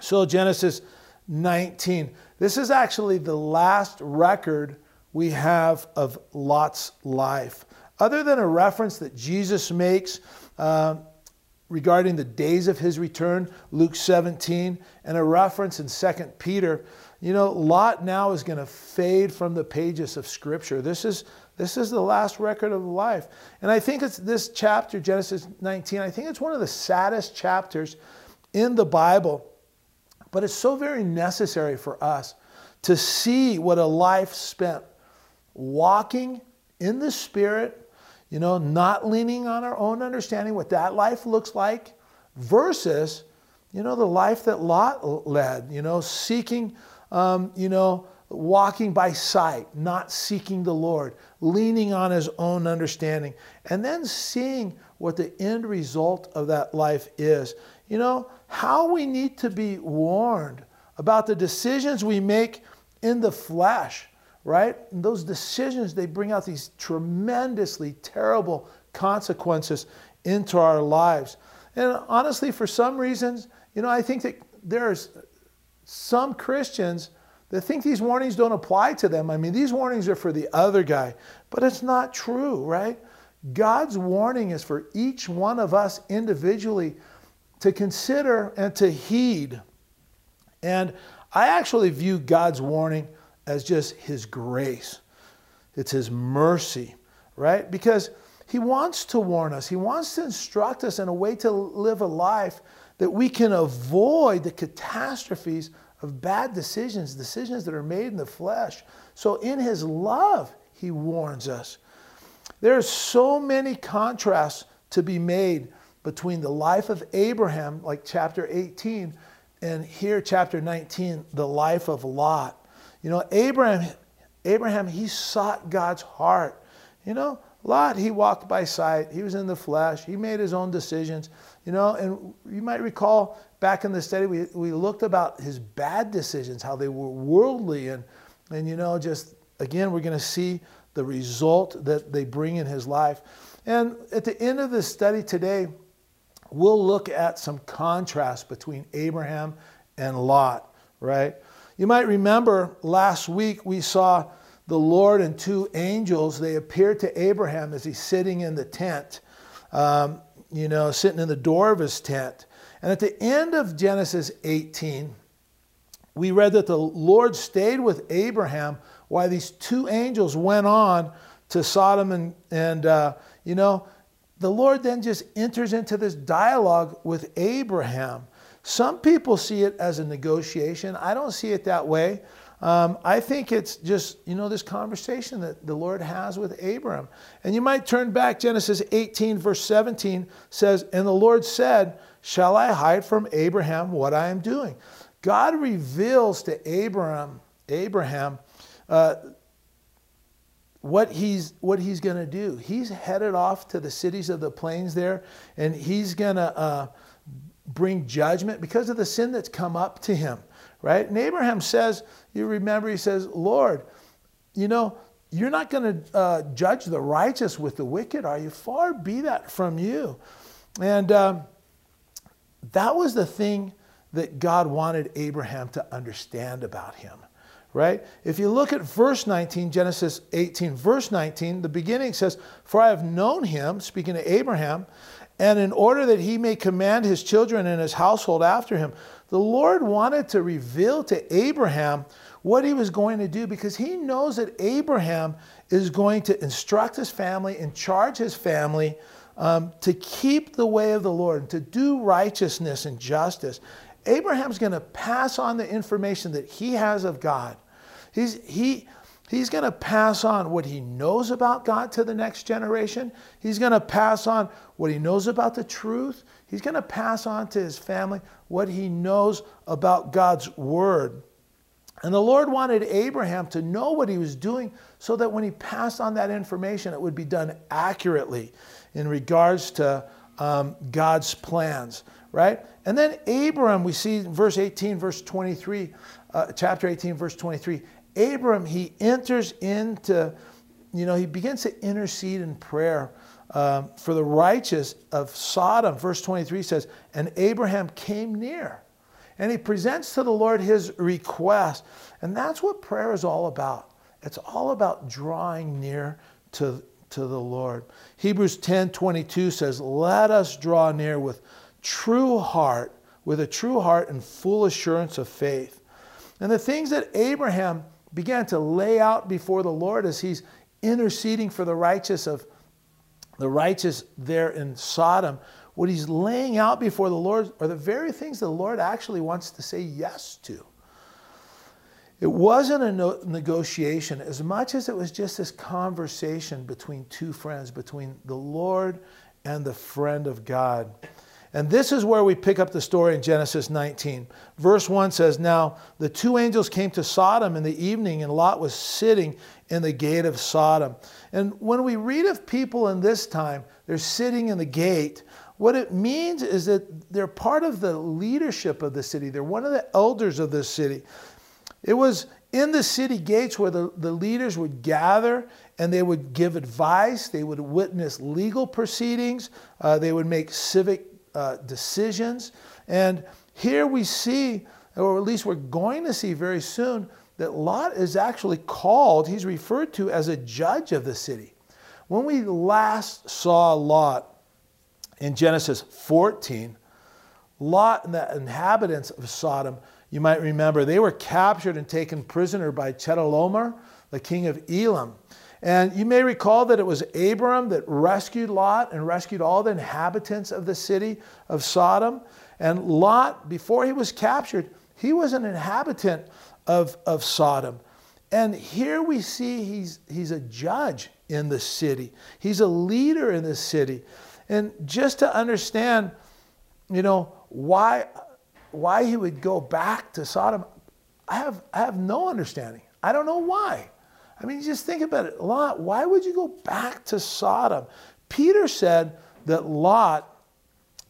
So, Genesis 19. This is actually the last record we have of Lot's life. Other than a reference that Jesus makes uh, regarding the days of his return, Luke 17, and a reference in 2 Peter, you know, Lot now is going to fade from the pages of Scripture. This is, this is the last record of life. And I think it's this chapter, Genesis 19, I think it's one of the saddest chapters in the Bible. But it's so very necessary for us to see what a life spent walking in the Spirit, you know, not leaning on our own understanding, what that life looks like, versus, you know, the life that Lot led, you know, seeking, um, you know, walking by sight, not seeking the Lord, leaning on his own understanding, and then seeing what the end result of that life is. You know, how we need to be warned about the decisions we make in the flesh, right? And those decisions, they bring out these tremendously terrible consequences into our lives. And honestly, for some reasons, you know, I think that there's some Christians that think these warnings don't apply to them. I mean, these warnings are for the other guy, but it's not true, right? God's warning is for each one of us individually to consider and to heed. And I actually view God's warning as just His grace, it's His mercy, right? Because He wants to warn us, He wants to instruct us in a way to live a life that we can avoid the catastrophes of bad decisions, decisions that are made in the flesh. So, in His love, He warns us. There are so many contrasts to be made between the life of Abraham, like chapter 18, and here, chapter 19, the life of Lot. You know, Abraham, Abraham, he sought God's heart. You know, Lot, he walked by sight. He was in the flesh. He made his own decisions. You know, and you might recall back in the study, we, we looked about his bad decisions, how they were worldly. And, and you know, just again, we're going to see the result that they bring in his life. And at the end of the study today, we'll look at some contrast between Abraham and Lot, right? You might remember last week we saw the Lord and two angels. They appeared to Abraham as he's sitting in the tent, um, you know, sitting in the door of his tent. And at the end of Genesis 18, we read that the Lord stayed with Abraham while these two angels went on to Sodom and, and uh, you know, the Lord then just enters into this dialogue with Abraham. Some people see it as a negotiation. I don't see it that way. Um, I think it's just, you know, this conversation that the Lord has with Abraham. And you might turn back, Genesis 18, verse 17 says, And the Lord said, Shall I hide from Abraham what I am doing? God reveals to Abraham, Abraham, uh, what he's what he's going to do. He's headed off to the cities of the plains there, and he's going to uh, bring judgment because of the sin that's come up to him, right? And Abraham says, you remember, he says, Lord, you know, you're not going to uh, judge the righteous with the wicked, are you? Far be that from you. And um, that was the thing that God wanted Abraham to understand about him right? If you look at verse 19, Genesis 18, verse 19, the beginning says, For I have known him, speaking to Abraham, and in order that he may command his children and his household after him. The Lord wanted to reveal to Abraham what he was going to do because he knows that Abraham is going to instruct his family and charge his family um, to keep the way of the Lord, and to do righteousness and justice. Abraham's going to pass on the information that he has of God. He's, he, he's going to pass on what he knows about God to the next generation. He's going to pass on what he knows about the truth. He's going to pass on to his family what he knows about God's word. And the Lord wanted Abraham to know what he was doing so that when he passed on that information, it would be done accurately in regards to um, God's plans right? And then Abram, we see verse 18, verse 23, uh, chapter 18, verse 23. Abram, he enters into, you know, he begins to intercede in prayer um, for the righteous of Sodom. Verse 23 says, And Abraham came near. and he presents to the Lord his request. And that's what prayer is all about. It's all about drawing near to, to the Lord. Hebrews 10 22 says, Let us draw near with true heart, with a true heart and full assurance of faith. And the things that Abraham began to lay out before the Lord as he's interceding for the righteous of the righteous there in Sodom, what he's laying out before the Lord are the very things the Lord actually wants to say yes to. It wasn't a no- negotiation as much as it was just this conversation between two friends, between the Lord and the friend of God. And this is where we pick up the story in Genesis 19. Verse 1 says, Now the two angels came to Sodom in the evening, and Lot was sitting in the gate of Sodom. And when we read of people in this time, they're sitting in the gate. What it means is that they're part of the leadership of the city, they're one of the elders of the city. It was in the city gates where the, the leaders would gather and they would give advice, they would witness legal proceedings, uh, they would make civic uh, decisions. And here we see, or at least we're going to see very soon, that Lot is actually called, he's referred to as a judge of the city. When we last saw Lot in Genesis 14, Lot and the inhabitants of Sodom, you might remember, they were captured and taken prisoner by Chedorlaomer, the king of Elam. And you may recall that it was Abram that rescued Lot and rescued all the inhabitants of the city of Sodom. And Lot, before he was captured, he was an inhabitant of, of Sodom. And here we see he's, he's a judge in the city, he's a leader in the city. And just to understand, you know, why, why he would go back to Sodom, I have, I have no understanding. I don't know why. I mean, just think about it. Lot, why would you go back to Sodom? Peter said that Lot,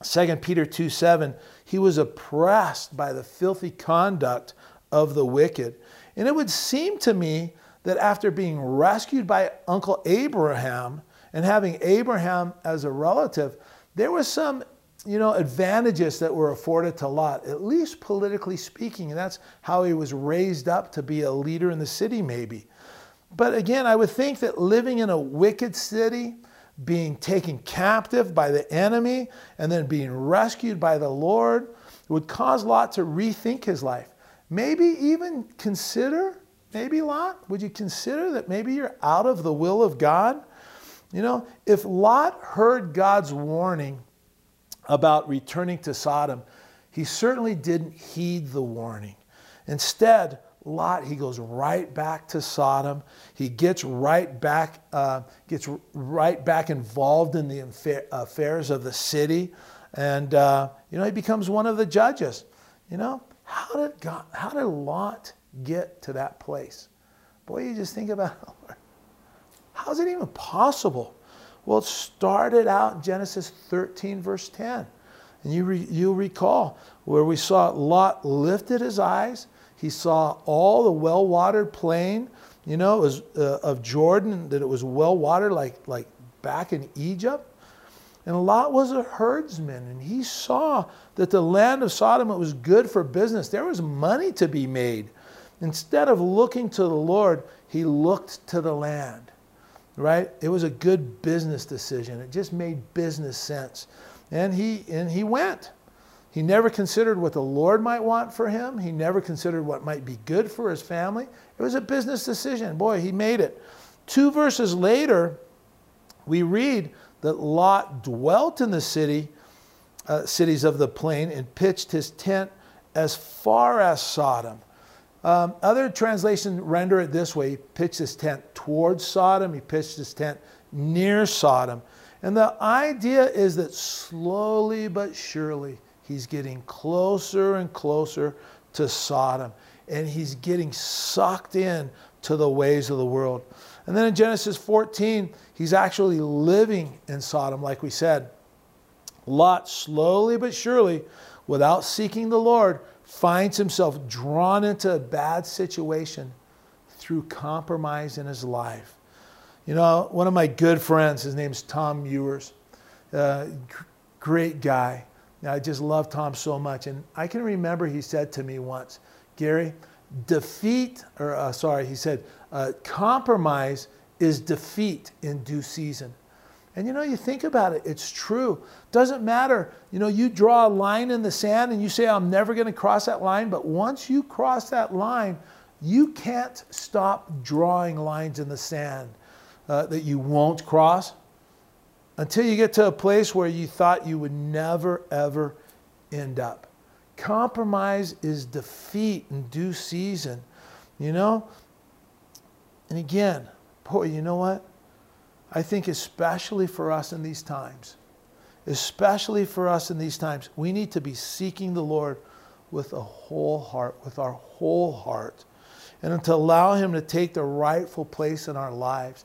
2 Peter 2 7, he was oppressed by the filthy conduct of the wicked. And it would seem to me that after being rescued by Uncle Abraham and having Abraham as a relative, there was some you know, advantages that were afforded to Lot, at least politically speaking. And that's how he was raised up to be a leader in the city, maybe. But again, I would think that living in a wicked city, being taken captive by the enemy, and then being rescued by the Lord would cause Lot to rethink his life. Maybe even consider, maybe Lot, would you consider that maybe you're out of the will of God? You know, if Lot heard God's warning about returning to Sodom, he certainly didn't heed the warning. Instead, Lot, he goes right back to Sodom. He gets right back, uh, gets right back involved in the affairs of the city, and uh, you know he becomes one of the judges. You know how did God, how did Lot get to that place? Boy, you just think about how is it even possible? Well, it started out in Genesis 13, verse 10. And you, re, you recall where we saw Lot lifted his eyes he saw all the well watered plain, you know, it was, uh, of Jordan, that it was well watered like, like back in Egypt. And Lot was a herdsman, and he saw that the land of Sodom was good for business. There was money to be made. Instead of looking to the Lord, he looked to the land, right? It was a good business decision. It just made business sense. And he, and he went. He never considered what the Lord might want for him. He never considered what might be good for his family. It was a business decision. Boy, he made it. Two verses later, we read that Lot dwelt in the city, uh, cities of the plain, and pitched his tent as far as Sodom. Um, other translations render it this way: he pitched his tent towards Sodom. He pitched his tent near Sodom. And the idea is that slowly but surely He's getting closer and closer to Sodom, and he's getting sucked in to the ways of the world. And then in Genesis 14, he's actually living in Sodom, like we said. Lot, slowly but surely, without seeking the Lord, finds himself drawn into a bad situation through compromise in his life. You know, one of my good friends, his name's Tom Ewers, uh, great guy I just love Tom so much. And I can remember he said to me once, Gary, defeat, or uh, sorry, he said, uh, compromise is defeat in due season. And you know, you think about it, it's true. Doesn't matter. You know, you draw a line in the sand and you say, I'm never going to cross that line. But once you cross that line, you can't stop drawing lines in the sand uh, that you won't cross until you get to a place where you thought you would never, ever end up. Compromise is defeat in due season, you know? And again, boy, you know what? I think, especially for us in these times, especially for us in these times, we need to be seeking the Lord with a whole heart, with our whole heart, and to allow Him to take the rightful place in our lives.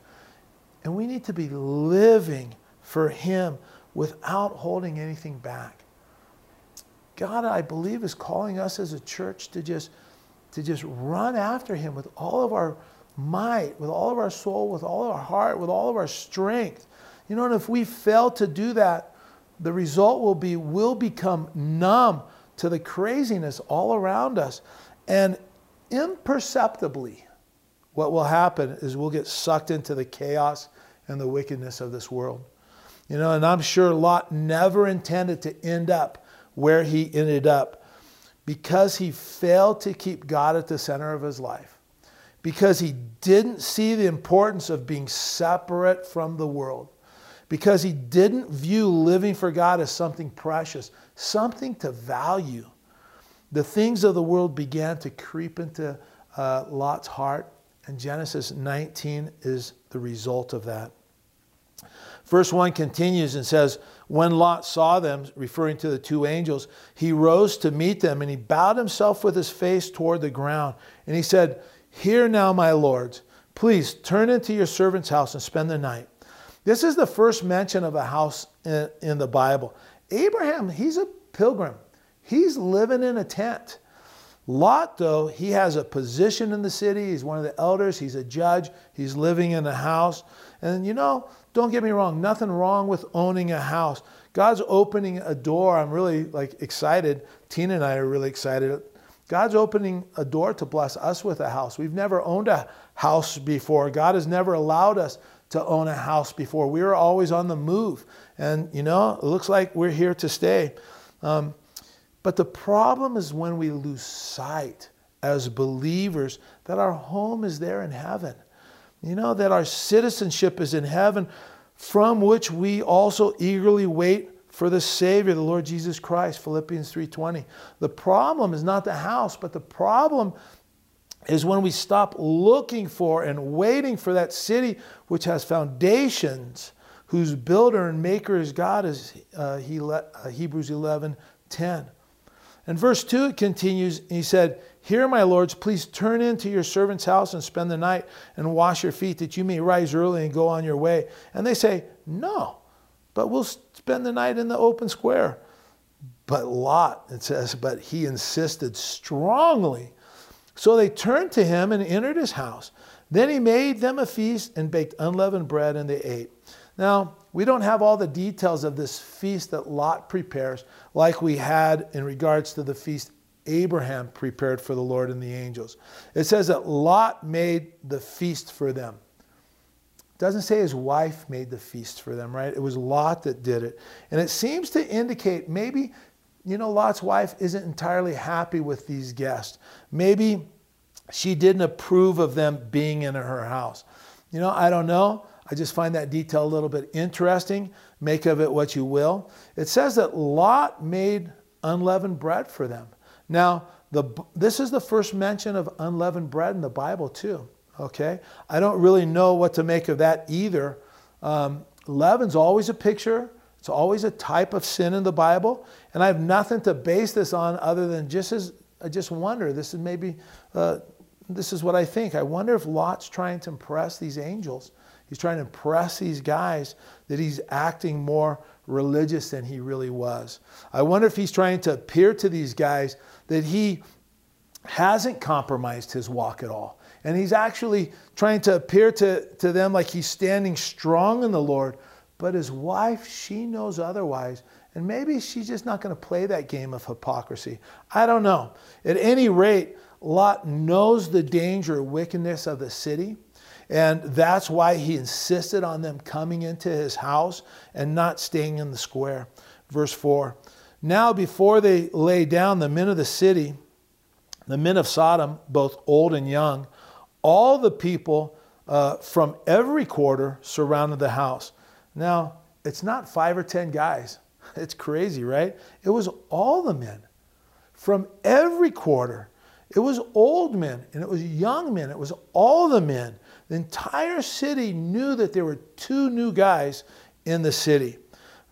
And we need to be living for Him without holding anything back. God, I believe, is calling us as a church to just, to just run after Him with all of our might, with all of our soul, with all of our heart, with all of our strength. You know, and if we fail to do that, the result will be we'll become numb to the craziness all around us. And imperceptibly, what will happen is we'll get sucked into the chaos and the wickedness of this world. You know, and I'm sure Lot never intended to end up where he ended up because he failed to keep God at the center of his life because he didn't see the importance of being separate from the world, because he didn't view living for God as something precious, something to value. The things of the world began to creep into uh, Lot's heart, and Genesis 19 is the result of that. Verse 1 continues and says, When Lot saw them, referring to the two angels, he rose to meet them and he bowed himself with his face toward the ground. And he said, Hear now, my lords, please turn into your servant's house and spend the night. This is the first mention of a house in, in the Bible. Abraham, he's a pilgrim, he's living in a tent. Lot, though, he has a position in the city. He's one of the elders. He's a judge. He's living in a house. And you know, don't get me wrong, nothing wrong with owning a house. God's opening a door. I'm really like excited. Tina and I are really excited God's opening a door to bless us with a house. We've never owned a house before. God has never allowed us to own a house before. We were always on the move. And, you know, it looks like we're here to stay. Um, but the problem is when we lose sight as believers that our home is there in heaven. You know, that our citizenship is in heaven, from which we also eagerly wait for the Savior, the Lord Jesus Christ, Philippians 3:20. The problem is not the house, but the problem is when we stop looking for and waiting for that city which has foundations, whose builder and maker is God, as uh, he uh, Hebrews 11 10. And verse 2 it continues, he said, Here, my lords, please turn into your servant's house and spend the night and wash your feet, that you may rise early and go on your way. And they say, No, but we'll spend the night in the open square. But Lot, it says, but he insisted strongly. So they turned to him and entered his house. Then he made them a feast and baked unleavened bread, and they ate. Now, we don't have all the details of this feast that Lot prepares, like we had in regards to the feast Abraham prepared for the Lord and the angels. It says that Lot made the feast for them doesn't say his wife made the feast for them, right? It was Lot that did it. And it seems to indicate maybe, you know, Lot's wife isn't entirely happy with these guests. Maybe she didn't approve of them being in her house. You know, I don't know. I just find that detail a little bit interesting. Make of it what you will. It says that Lot made unleavened bread for them. Now, the, this is the first mention of unleavened bread in the Bible, too. Okay? I don't really know what to make of that either. Um, leaven's always a picture, it's always a type of sin in the Bible, and I have nothing to base this on other than just as I just wonder. This is maybe uh, this is what I think. I wonder if Lot's trying to impress these angels. He's trying to impress these guys that he's acting more religious than he really was. I wonder if he's trying to appear to these guys that he hasn't compromised his walk at all and he's actually trying to appear to, to them like he's standing strong in the Lord. But his wife, she knows otherwise. And maybe she's just not going to play that game of hypocrisy. I don't know. At any rate, Lot knows the danger and wickedness of the city. And that's why he insisted on them coming into his house and not staying in the square. Verse 4 Now, before they lay down, the men of the city, the men of Sodom, both old and young, all the people uh, from every quarter surrounded the house. Now, it's not five or ten guys. It's crazy, right? It was all the men from every quarter. It was old men and it was young men. It was all the men. The entire city knew that there were two new guys in the city.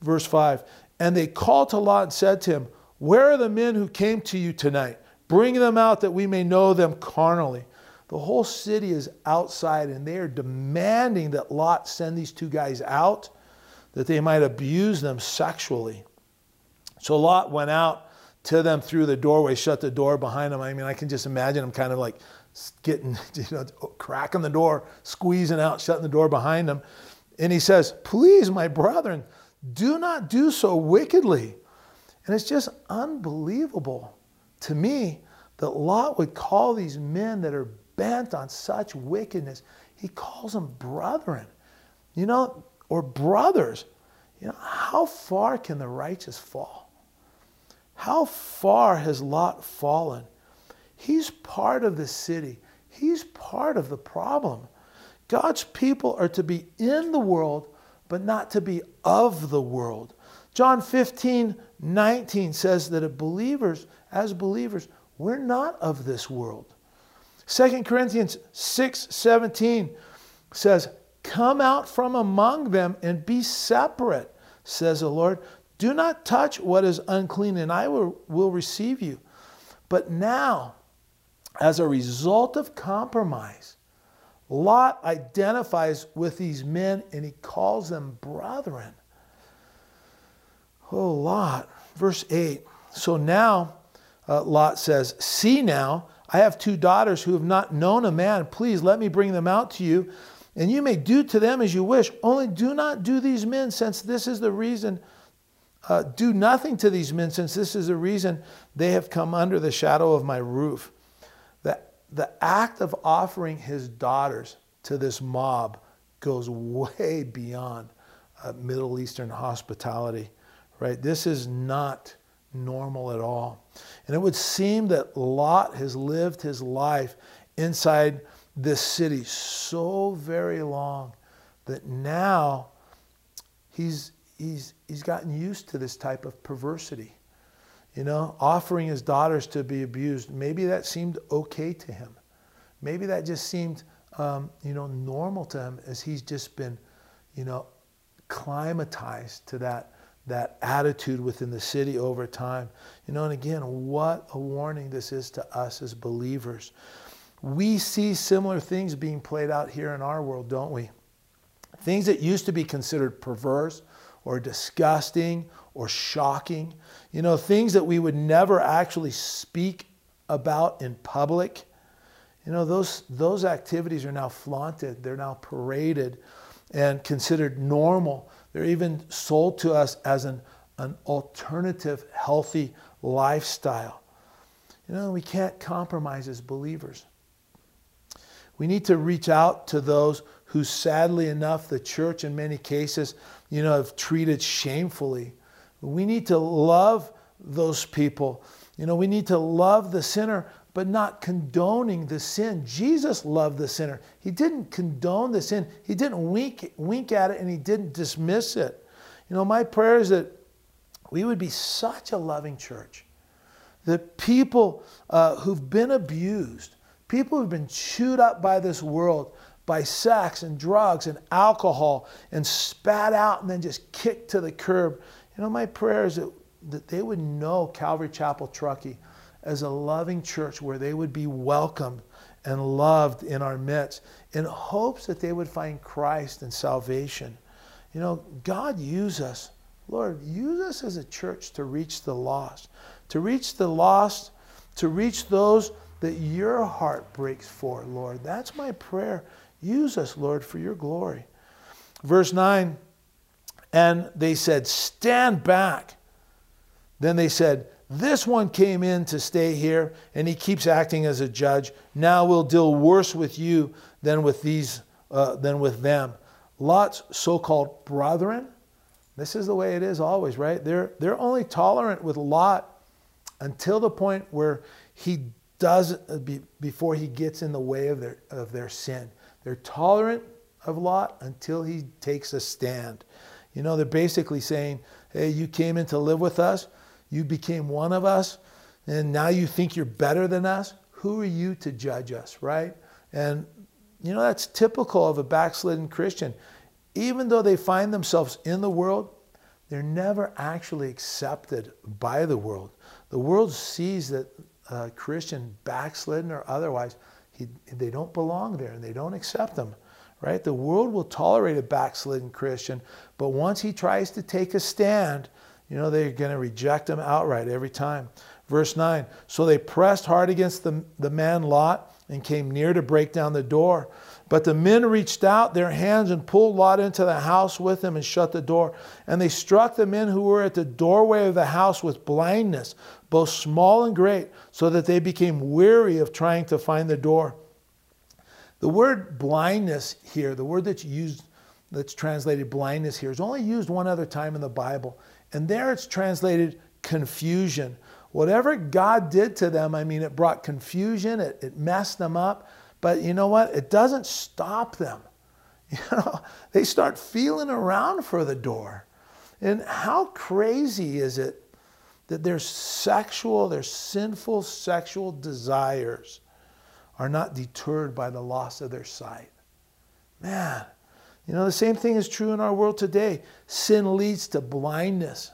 Verse 5 And they called to Lot and said to him, Where are the men who came to you tonight? Bring them out that we may know them carnally. The whole city is outside and they are demanding that Lot send these two guys out that they might abuse them sexually. So Lot went out to them through the doorway, shut the door behind him. I mean, I can just imagine him kind of like getting, you know, cracking the door, squeezing out, shutting the door behind him. And he says, Please, my brethren, do not do so wickedly. And it's just unbelievable to me that Lot would call these men that are bent on such wickedness, he calls them brethren. You know, or brothers. You know, how far can the righteous fall? How far has Lot fallen? He's part of the city. He's part of the problem. God's people are to be in the world, but not to be of the world. John 15, 19 says that as believers, as believers, we're not of this world. 2 Corinthians 6, 17 says, Come out from among them and be separate, says the Lord. Do not touch what is unclean, and I will, will receive you. But now, as a result of compromise, Lot identifies with these men and he calls them brethren. Oh, Lot. Verse 8. So now, uh, Lot says, See now, I have two daughters who have not known a man. Please let me bring them out to you and you may do to them as you wish. Only do not do these men, since this is the reason. Uh, do nothing to these men, since this is the reason they have come under the shadow of my roof. The, act of offering his daughters to this mob goes way beyond uh, Middle Eastern hospitality, right? This is not normal at all. And it would seem that Lot has lived his life inside this city so very long that now he's, he's, he's gotten used to this type of perversity. You know, offering his daughters to be abused. Maybe that seemed okay to him. Maybe that just seemed, um, you know, normal to him as he's just been, you know, climatized to that, that attitude within the city over time. You know, and again, what a warning this is to us as believers. We see similar things being played out here in our world, don't we? Things that used to be considered perverse or disgusting or shocking, you know, things that we would never actually speak about in public. You know, those, those activities are now flaunted, they're now paraded and considered normal. They're even sold to us as an, an alternative, healthy lifestyle. You know, we can't compromise as believers. We need to reach out to those who, sadly enough, the church in many cases, you know, have treated shamefully. We need to love those people. You know, we need to love the sinner, but not condoning the sin. Jesus loved the sinner. He didn't condone the sin. He didn't wink, wink at it and he didn't dismiss it. You know, my prayer is that we would be such a loving church that people uh, who've been abused, People who've been chewed up by this world, by sex and drugs and alcohol, and spat out and then just kicked to the curb. You know, my prayer is that, that they would know Calvary Chapel Truckee as a loving church where they would be welcomed and loved in our midst in hopes that they would find Christ and salvation. You know, God use us. Lord, use us as a church to reach the lost, to reach the lost, to reach those that your heart breaks for, Lord. That's my prayer. Use us, Lord, for your glory. Verse 9, and they said, Stand back. Then they said, This one came in to stay here, and he keeps acting as a judge. Now we'll deal worse with you than with these uh, than with them. Lot's so-called brethren. This is the way it is always, right? They're they're only tolerant with Lot until the point where he does uh, before he gets in the way of their of their sin. They're tolerant of Lot until he takes a stand. You know, they're basically saying, "Hey, you came in to live with us. You became one of us, and now you think you're better than us. Who are you to judge us, right?" And you know, that's typical of a backslidden Christian. Even though they find themselves in the world, they're never actually accepted by the world. The world sees that a Christian, backslidden or otherwise, he, they don't belong there and they don't accept them, right? The world will tolerate a backslidden Christian, but once he tries to take a stand, you know, they're going to reject him outright every time. Verse 9 So they pressed hard against the, the man Lot and came near to break down the door. But the men reached out their hands and pulled Lot into the house with them and shut the door. And they struck the men who were at the doorway of the house with blindness, both small and great, so that they became weary of trying to find the door. The word blindness here, the word that's used, that's translated blindness here, is only used one other time in the Bible. And there it's translated confusion. Whatever God did to them, I mean, it brought confusion, it, it messed them up. But you know what? It doesn't stop them. You know, they start feeling around for the door. And how crazy is it that their sexual, their sinful sexual desires are not deterred by the loss of their sight? Man, you know, the same thing is true in our world today. Sin leads to blindness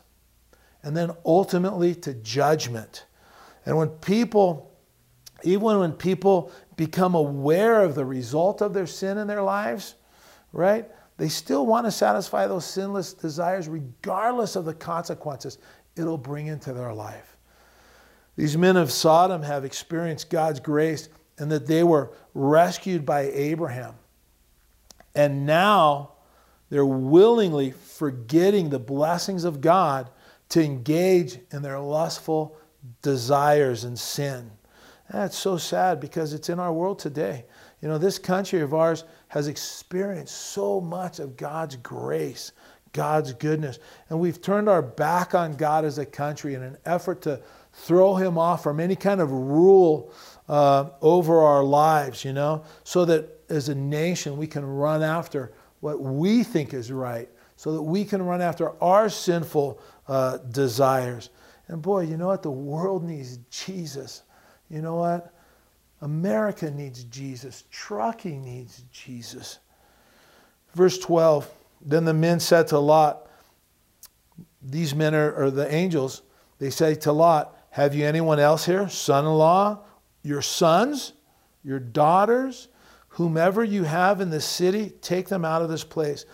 and then ultimately to judgment. And when people, even when people become aware of the result of their sin in their lives, right? They still want to satisfy those sinless desires regardless of the consequences it'll bring into their life. These men of Sodom have experienced God's grace and that they were rescued by Abraham. And now they're willingly forgetting the blessings of God to engage in their lustful desires and sin. That's so sad because it's in our world today. You know, this country of ours has experienced so much of God's grace, God's goodness. And we've turned our back on God as a country in an effort to throw him off from any kind of rule uh, over our lives, you know, so that as a nation we can run after what we think is right, so that we can run after our sinful uh, desires. And boy, you know what? The world needs Jesus. You know what? America needs Jesus. Truckee needs Jesus. Verse 12 Then the men said to Lot, These men are, are the angels. They say to Lot, Have you anyone else here? Son in law? Your sons? Your daughters? Whomever you have in the city, take them out of this place.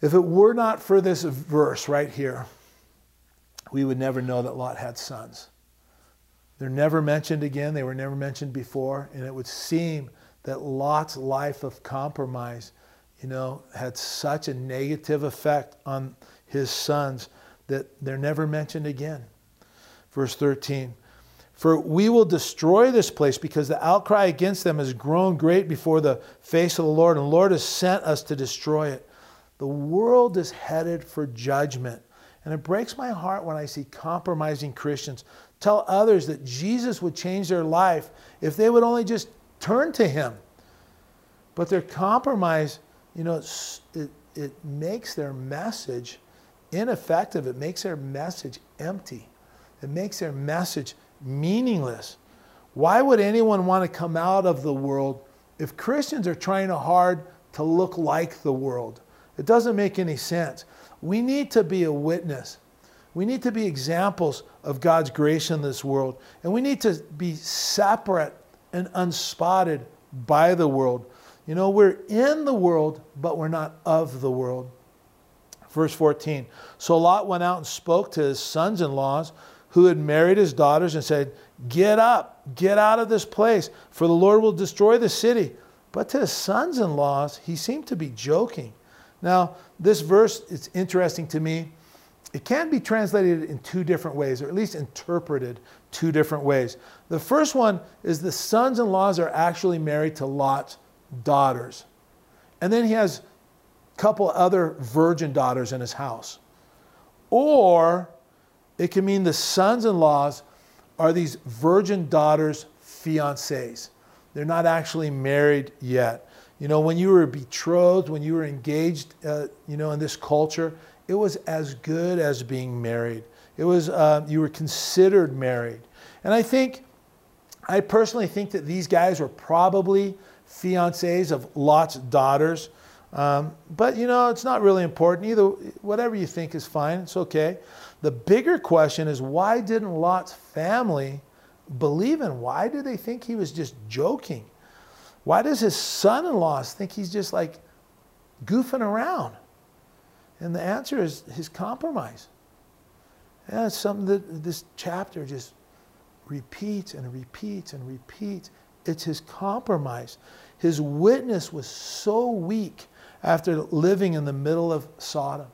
If it were not for this verse right here, we would never know that Lot had sons. They're never mentioned again, they were never mentioned before, and it would seem that Lot's life of compromise, you know, had such a negative effect on his sons that they're never mentioned again. Verse 13. For we will destroy this place because the outcry against them has grown great before the face of the Lord, and the Lord has sent us to destroy it. The world is headed for judgment. And it breaks my heart when I see compromising Christians tell others that Jesus would change their life if they would only just turn to Him. But their compromise, you know, it, it makes their message ineffective. It makes their message empty. It makes their message meaningless. Why would anyone want to come out of the world if Christians are trying hard to look like the world? It doesn't make any sense. We need to be a witness. We need to be examples of God's grace in this world. And we need to be separate and unspotted by the world. You know, we're in the world, but we're not of the world. Verse 14 So Lot went out and spoke to his sons in laws who had married his daughters and said, Get up, get out of this place, for the Lord will destroy the city. But to his sons in laws, he seemed to be joking. Now, this verse is interesting to me it can be translated in two different ways, or at least interpreted two different ways. The first one is the sons in laws are actually married to Lot's daughters. And then he has a couple other virgin daughters in his house. Or it can mean the sons in laws are these virgin daughters' fiancés. They're not actually married yet. You know, when you were betrothed, when you were engaged, uh, you know, in this culture, it was as good as being married. It was, uh, you were considered married. And I think, I personally think that these guys were probably fiancés of Lot's daughters. Um, but, you know, it's not really important. Either, whatever you think is fine, it's okay. The bigger question is why didn't Lot's family believe in? Why do they think he was just joking? Why does his son in laws think he's just like goofing around? And the answer is his compromise. And something that this chapter just repeats and repeats and repeats. It's his compromise. His witness was so weak after living in the middle of Sodom.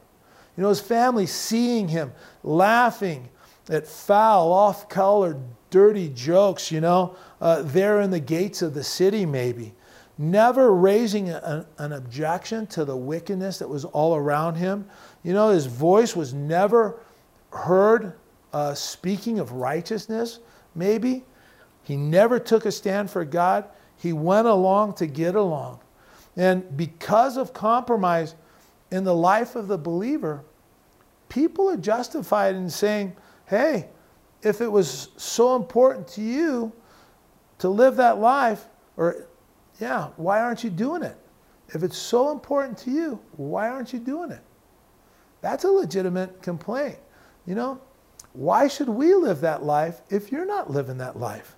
You know, his family seeing him laughing at foul, off color, dirty jokes, you know, uh, there in the gates of the city, maybe never raising an objection to the wickedness that was all around him. You know, his voice was never heard uh, speaking of righteousness, maybe. He never took a stand for God. He went along to get along. And because of compromise in the life of the believer, people are justified in saying, hey, if it was so important to you to live that life, or yeah, why aren't you doing it? If it's so important to you, why aren't you doing it? That's a legitimate complaint. You know, why should we live that life if you're not living that life?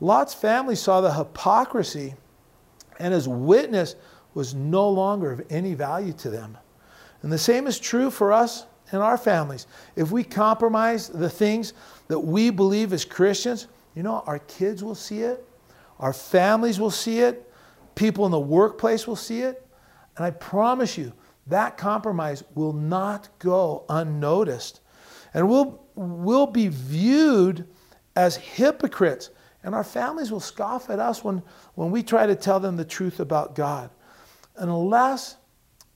Lot's family saw the hypocrisy, and his witness was no longer of any value to them. And the same is true for us and our families. If we compromise the things that we believe as Christians, you know, our kids will see it, our families will see it, People in the workplace will see it. And I promise you, that compromise will not go unnoticed. And we'll, we'll be viewed as hypocrites. And our families will scoff at us when, when we try to tell them the truth about God. Unless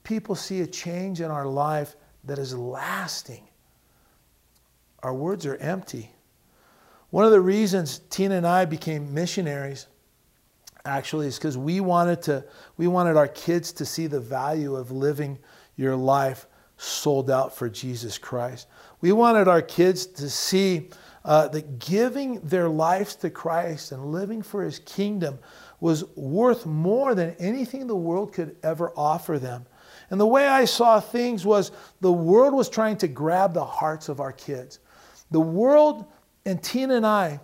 people see a change in our life that is lasting, our words are empty. One of the reasons Tina and I became missionaries actually is because we wanted to we wanted our kids to see the value of living your life sold out for jesus christ. We wanted our kids to see uh, that giving their lives to christ and living for his kingdom was worth more than anything the world could ever offer them. And the way i saw things was the world was trying to grab the hearts of our kids. The world and tina and i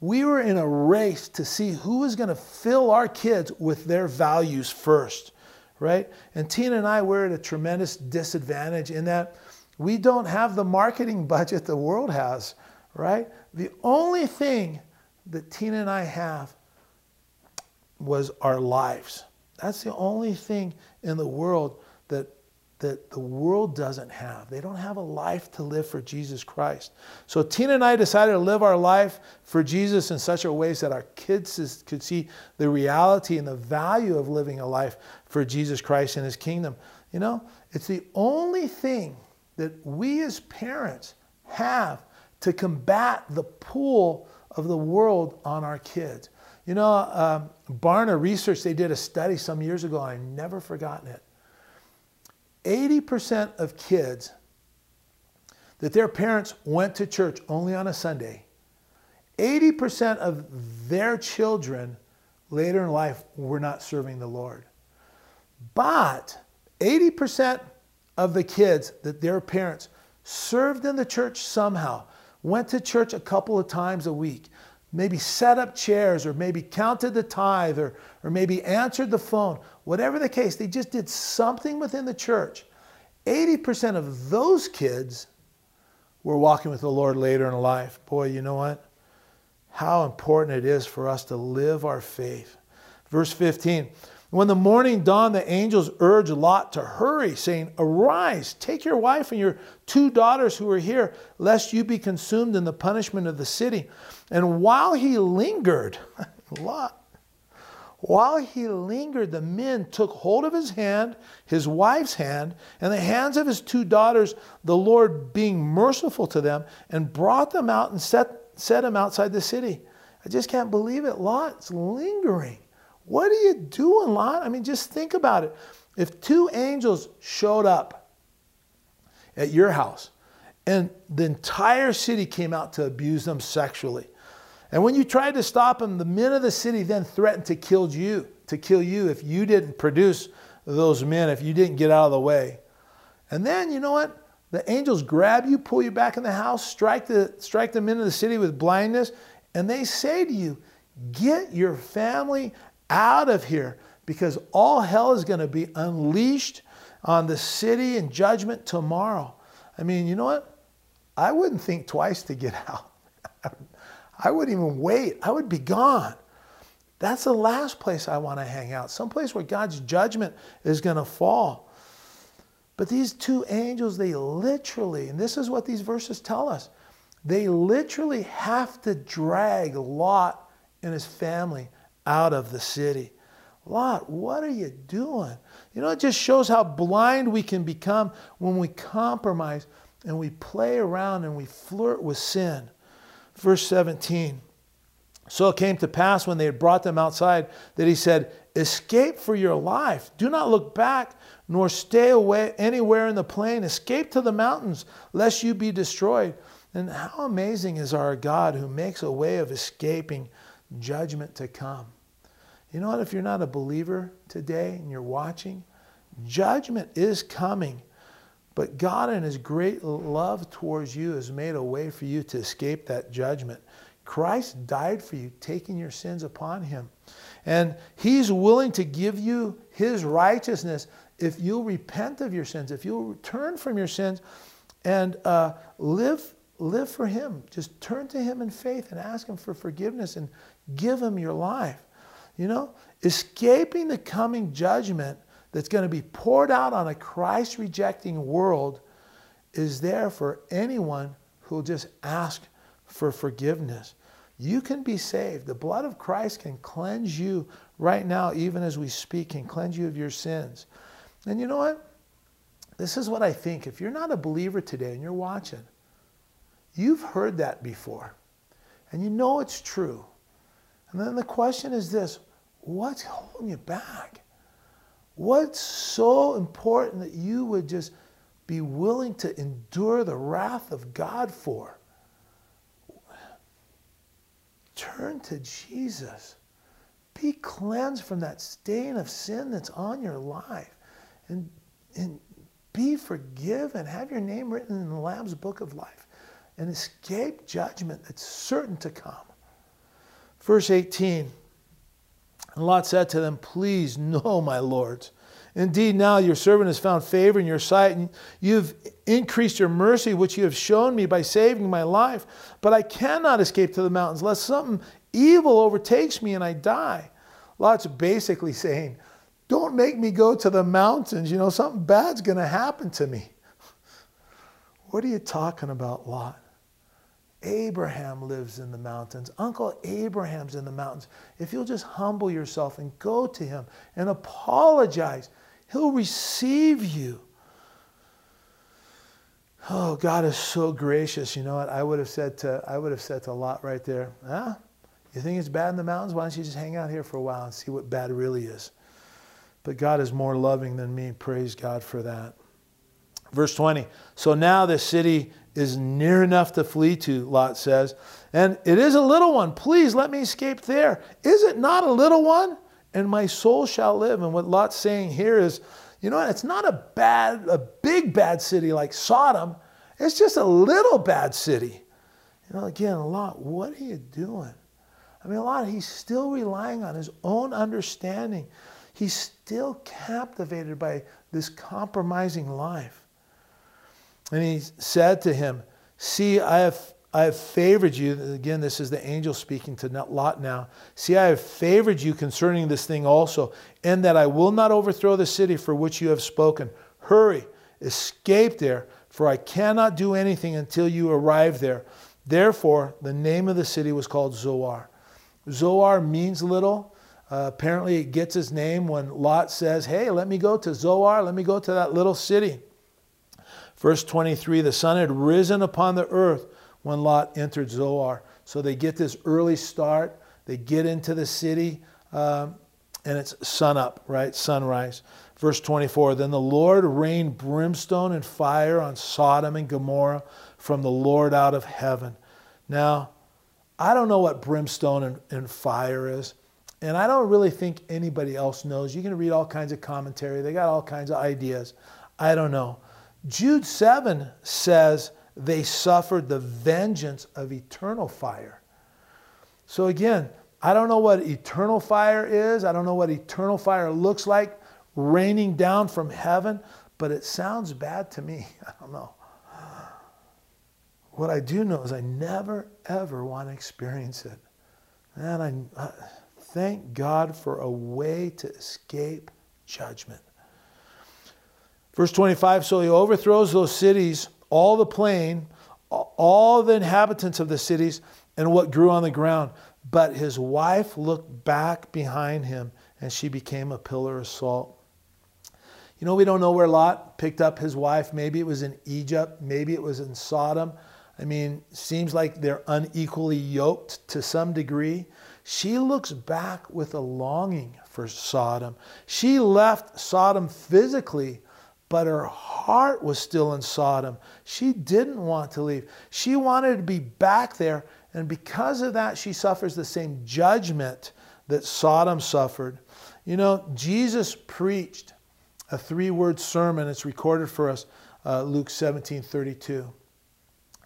we were in a race to see who was going to fill our kids with their values first, right? And Tina and I were at a tremendous disadvantage in that we don't have the marketing budget the world has, right? The only thing that Tina and I have was our lives. That's the only thing in the world that the world doesn't have. They don't have a life to live for Jesus Christ. So Tina and I decided to live our life for Jesus in such a way that our kids could see the reality and the value of living a life for Jesus Christ and his kingdom. You know, it's the only thing that we as parents have to combat the pull of the world on our kids. You know, um, Barna Research, they did a study some years ago, I've never forgotten it 80% of kids that their parents went to church only on a Sunday, 80% of their children later in life were not serving the Lord. But 80% of the kids that their parents served in the church somehow, went to church a couple of times a week, maybe set up chairs or maybe counted the tithe or, or maybe answered the phone, whatever the case, they just did something within the church. 80% of those kids were walking with the Lord later in life. Boy, you know what? How important it is for us to live our faith. Verse 15 When the morning dawned, the angels urged Lot to hurry, saying, Arise, take your wife and your two daughters who are here, lest you be consumed in the punishment of the city. And while he lingered, Lot, while he lingered, the men took hold of his hand, his wife's hand, and the hands of his two daughters, the Lord being merciful to them, and brought them out and set, set them outside the city. I just can't believe it. Lot's lingering. What are you doing, Lot? I mean, just think about it. If two angels showed up at your house and the entire city came out to abuse them sexually, and when you tried to stop them, the men of the city then threatened to kill you, to kill you if you didn't produce those men, if you didn't get out of the way. And then, you know what? The angels grab you, pull you back in the house, strike the, strike the men of the city with blindness, and they say to you, Get your family out of here because all hell is going to be unleashed on the city in judgment tomorrow. I mean, you know what? I wouldn't think twice to get out. I wouldn't even wait. I would be gone. That's the last place I want to hang out, someplace where God's judgment is going to fall. But these two angels, they literally, and this is what these verses tell us, they literally have to drag Lot and his family out of the city. Lot, what are you doing? You know, it just shows how blind we can become when we compromise and we play around and we flirt with sin. Verse 17. So it came to pass when they had brought them outside that he said, Escape for your life. Do not look back, nor stay away anywhere in the plain. Escape to the mountains, lest you be destroyed. And how amazing is our God who makes a way of escaping judgment to come. You know what? If you're not a believer today and you're watching, judgment is coming. But God, in His great love towards you, has made a way for you to escape that judgment. Christ died for you, taking your sins upon Him. And He's willing to give you His righteousness if you'll repent of your sins, if you'll turn from your sins and uh, live, live for Him. Just turn to Him in faith and ask Him for forgiveness and give Him your life. You know, escaping the coming judgment that's going to be poured out on a Christ rejecting world is there for anyone who'll just ask for forgiveness. You can be saved. The blood of Christ can cleanse you right now, even as we speak, can cleanse you of your sins. And you know what? This is what I think. If you're not a believer today and you're watching, you've heard that before. And you know it's true. And then the question is this what's holding you back? What's so important that you would just be willing to endure the wrath of God for? Turn to Jesus. Be cleansed from that stain of sin that's on your life. And, and be forgiven. Have your name written in the Lamb's book of life. And escape judgment that's certain to come. Verse 18 and Lot said to them, Please, no, my lords. Indeed, now your servant has found favor in your sight, and you've increased your mercy, which you have shown me by saving my life. But I cannot escape to the mountains, lest something evil overtakes me and I die. Lot's basically saying, Don't make me go to the mountains. You know, something bad's going to happen to me. What are you talking about, Lot? Abraham lives in the mountains. Uncle Abraham's in the mountains. If you'll just humble yourself and go to him and apologize, he'll receive you. Oh, God is so gracious. You know what? I would have said to I would have said to Lot right there, huh? You think it's bad in the mountains? Why don't you just hang out here for a while and see what bad really is? But God is more loving than me. Praise God for that. Verse 20. So now the city is near enough to flee to, Lot says. And it is a little one. Please let me escape there. Is it not a little one? And my soul shall live. And what Lot's saying here is, you know, it's not a bad, a big bad city like Sodom. It's just a little bad city. You know, again, Lot, what are you doing? I mean, lot, he's still relying on his own understanding. He's still captivated by this compromising life. And he said to him, See, I have, I have favored you. Again, this is the angel speaking to Lot now. See, I have favored you concerning this thing also, and that I will not overthrow the city for which you have spoken. Hurry, escape there, for I cannot do anything until you arrive there. Therefore, the name of the city was called Zoar. Zoar means little. Uh, apparently, it gets its name when Lot says, Hey, let me go to Zoar, let me go to that little city. Verse 23 The sun had risen upon the earth when Lot entered Zoar. So they get this early start. They get into the city, um, and it's sun up, right? Sunrise. Verse 24 Then the Lord rained brimstone and fire on Sodom and Gomorrah from the Lord out of heaven. Now, I don't know what brimstone and, and fire is. And I don't really think anybody else knows. You can read all kinds of commentary, they got all kinds of ideas. I don't know. Jude 7 says they suffered the vengeance of eternal fire. So again, I don't know what eternal fire is. I don't know what eternal fire looks like raining down from heaven, but it sounds bad to me. I don't know. What I do know is I never, ever want to experience it. And I, thank God for a way to escape judgment. Verse 25 So he overthrows those cities all the plain, all the inhabitants of the cities, and what grew on the ground. But his wife looked back behind him, and she became a pillar of salt. You know, we don't know where Lot picked up his wife. Maybe it was in Egypt, maybe it was in Sodom. I mean, seems like they're unequally yoked to some degree. She looks back with a longing for Sodom. She left Sodom physically, but her heart was still in Sodom. She didn't want to leave. She wanted to be back there, and because of that, she suffers the same judgment that Sodom suffered. You know, Jesus preached a three word sermon. It's recorded for us, uh, Luke 17 32.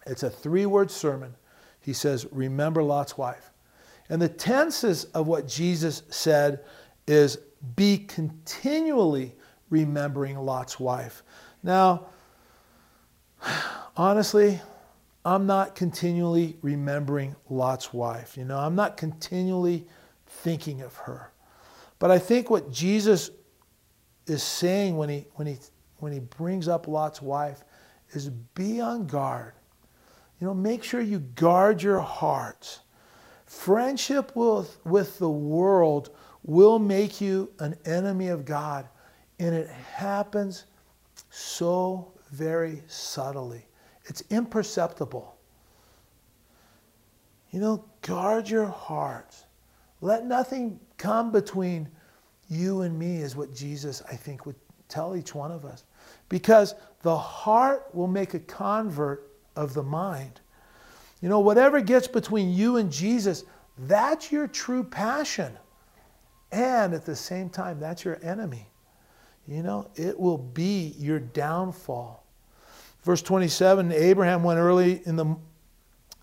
It's a three word sermon. He says, Remember Lot's wife. And the tenses of what Jesus said is be continually remembering Lot's wife. Now, honestly, I'm not continually remembering Lot's wife. You know, I'm not continually thinking of her. But I think what Jesus is saying when he, when he, when he brings up Lot's wife is be on guard. You know, make sure you guard your hearts. Friendship with, with the world will make you an enemy of God. And it happens so very subtly. It's imperceptible. You know, guard your heart. Let nothing come between you and me, is what Jesus, I think, would tell each one of us. Because the heart will make a convert of the mind. You know, whatever gets between you and Jesus, that's your true passion. And at the same time, that's your enemy. You know, it will be your downfall. Verse 27 Abraham went early in the,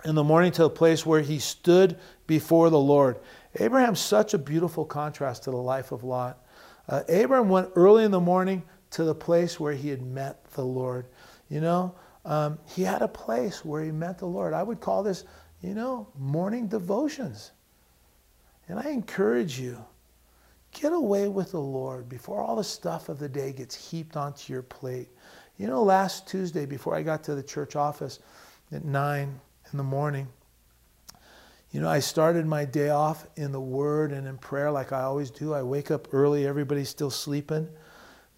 in the morning to the place where he stood before the Lord. Abraham's such a beautiful contrast to the life of Lot. Uh, Abraham went early in the morning to the place where he had met the Lord. You know, um, he had a place where he met the Lord. I would call this, you know, morning devotions. And I encourage you Get away with the Lord before all the stuff of the day gets heaped onto your plate. You know, last Tuesday, before I got to the church office at 9 in the morning, you know, I started my day off in the Word and in prayer like I always do. I wake up early, everybody's still sleeping,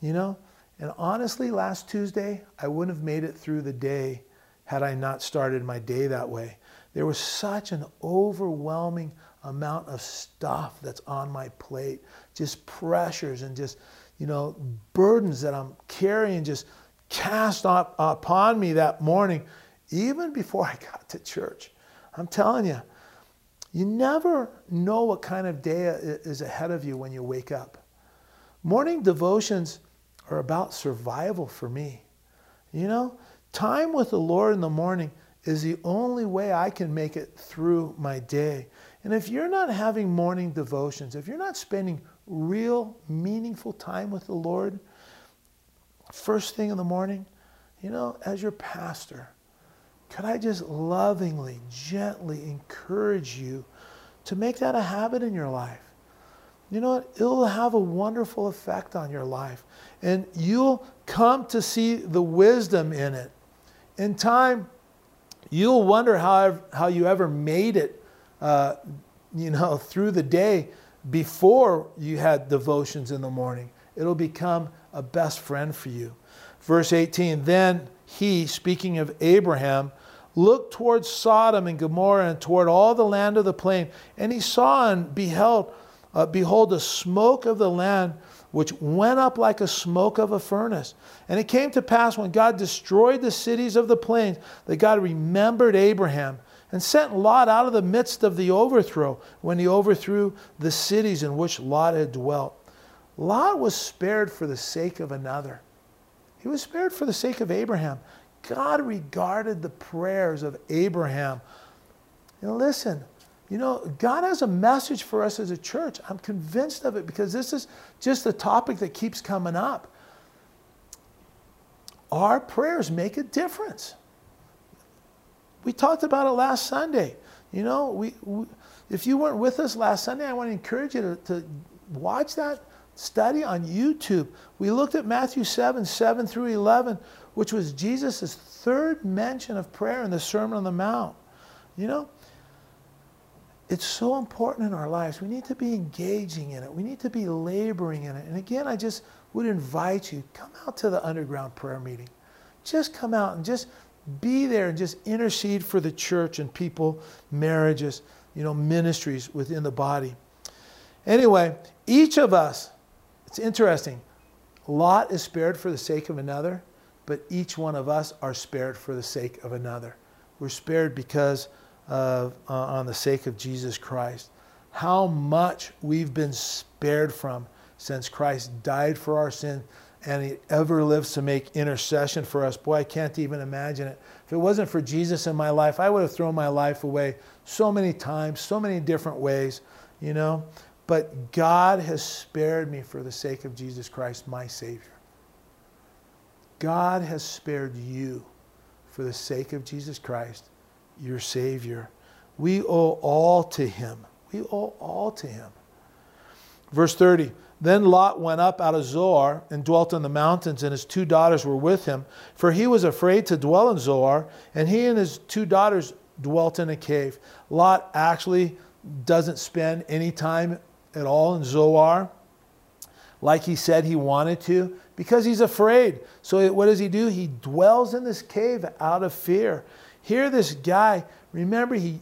you know. And honestly, last Tuesday, I wouldn't have made it through the day had I not started my day that way. There was such an overwhelming amount of stuff that's on my plate, just pressures and just, you know, burdens that I'm carrying just cast up upon me that morning, even before I got to church. I'm telling you, you never know what kind of day is ahead of you when you wake up. Morning devotions are about survival for me. You know, time with the Lord in the morning is the only way I can make it through my day. And if you're not having morning devotions, if you're not spending real, meaningful time with the Lord, first thing in the morning, you know, as your pastor, could I just lovingly, gently encourage you to make that a habit in your life? You know what? It'll have a wonderful effect on your life. And you'll come to see the wisdom in it. In time, you'll wonder how, how you ever made it, uh, you know, through the day before you had devotions in the morning. It'll become a best friend for you. Verse 18 Then he, speaking of Abraham, looked towards Sodom and Gomorrah and toward all the land of the plain, and he saw and beheld, uh, behold, the smoke of the land which went up like a smoke of a furnace. And it came to pass when God destroyed the cities of the plains that God remembered Abraham and sent Lot out of the midst of the overthrow when he overthrew the cities in which Lot had dwelt. Lot was spared for the sake of another. He was spared for the sake of Abraham. God regarded the prayers of Abraham. And listen, you know, God has a message for us as a church. I'm convinced of it because this is just a topic that keeps coming up. Our prayers make a difference. We talked about it last Sunday. You know, we, we if you weren't with us last Sunday, I want to encourage you to, to watch that study on YouTube. We looked at Matthew 7, 7 through 11, which was Jesus' third mention of prayer in the Sermon on the Mount. You know, it's so important in our lives. We need to be engaging in it. We need to be laboring in it. And again, I just would invite you, come out to the underground prayer meeting. Just come out and just be there and just intercede for the church and people, marriages, you know, ministries within the body. Anyway, each of us, it's interesting. Lot is spared for the sake of another, but each one of us are spared for the sake of another. We're spared because uh, on the sake of Jesus Christ. How much we've been spared from since Christ died for our sin and he ever lives to make intercession for us. Boy, I can't even imagine it. If it wasn't for Jesus in my life, I would have thrown my life away so many times, so many different ways, you know. But God has spared me for the sake of Jesus Christ, my Savior. God has spared you for the sake of Jesus Christ your Savior. We owe all to Him. We owe all to Him. Verse 30 Then Lot went up out of Zoar and dwelt in the mountains, and his two daughters were with him, for he was afraid to dwell in Zoar, and he and his two daughters dwelt in a cave. Lot actually doesn't spend any time at all in Zoar like he said he wanted to because he's afraid. So, what does he do? He dwells in this cave out of fear. Here, this guy, remember, he,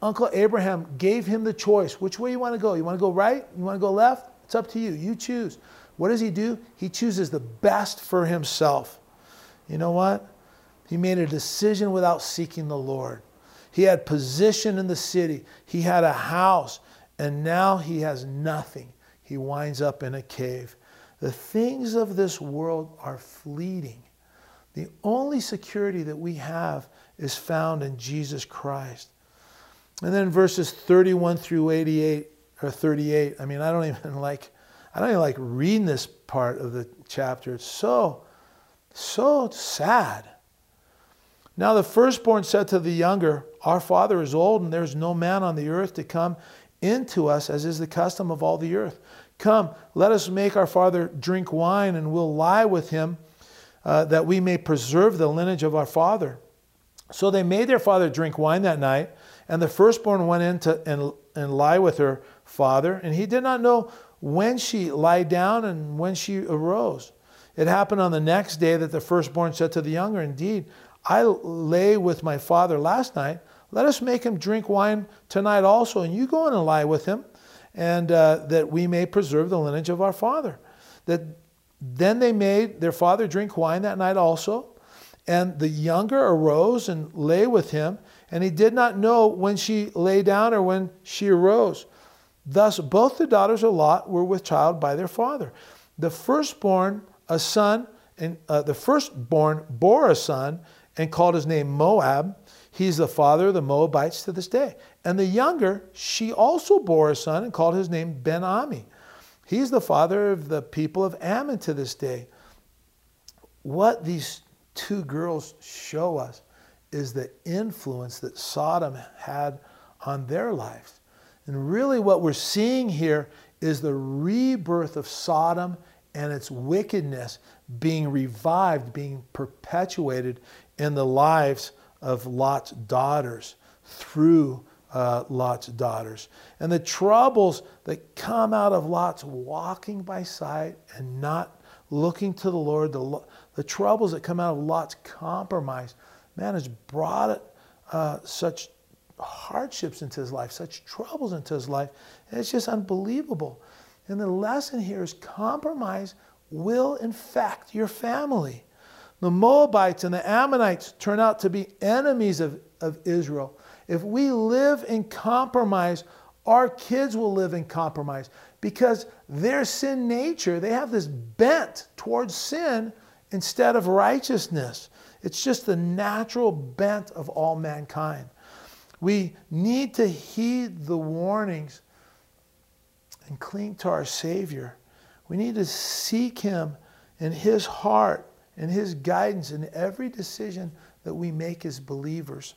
Uncle Abraham gave him the choice. Which way you want to go? You want to go right? You want to go left? It's up to you. You choose. What does he do? He chooses the best for himself. You know what? He made a decision without seeking the Lord. He had position in the city, he had a house, and now he has nothing. He winds up in a cave. The things of this world are fleeting. The only security that we have is found in Jesus Christ. And then verses 31 through 88 or 38. I mean, I don't even like I don't even like reading this part of the chapter. It's so so sad. Now the firstborn said to the younger, Our father is old, and there is no man on the earth to come into us, as is the custom of all the earth. Come, let us make our father drink wine, and we'll lie with him, uh, that we may preserve the lineage of our father. So they made their father drink wine that night, and the firstborn went in to, and, and lie with her father, and he did not know when she lay down and when she arose. It happened on the next day that the firstborn said to the younger, Indeed, I lay with my father last night. Let us make him drink wine tonight also, and you go in and lie with him, and uh, that we may preserve the lineage of our father. That then they made their father drink wine that night also. And the younger arose and lay with him, and he did not know when she lay down or when she arose. Thus, both the daughters of Lot were with child by their father. The firstborn, a son, and uh, the firstborn bore a son and called his name Moab. He's the father of the Moabites to this day. And the younger, she also bore a son and called his name Ben Ami. He's the father of the people of Ammon to this day. What these two girls show us is the influence that Sodom had on their lives. And really, what we're seeing here is the rebirth of Sodom and its wickedness being revived, being perpetuated in the lives of Lot's daughters through uh, Lot's daughters. And the troubles that come out of Lot's walking by sight and not looking to the Lord, the, the troubles that come out of Lot's compromise, man, has brought uh, such hardships into his life, such troubles into his life. And it's just unbelievable. And the lesson here is compromise will infect your family. The Moabites and the Ammonites turn out to be enemies of, of Israel. If we live in compromise, our kids will live in compromise because their sin nature, they have this bent towards sin instead of righteousness. It's just the natural bent of all mankind. We need to heed the warnings and cling to our Savior. We need to seek Him in His heart and His guidance in every decision that we make as believers.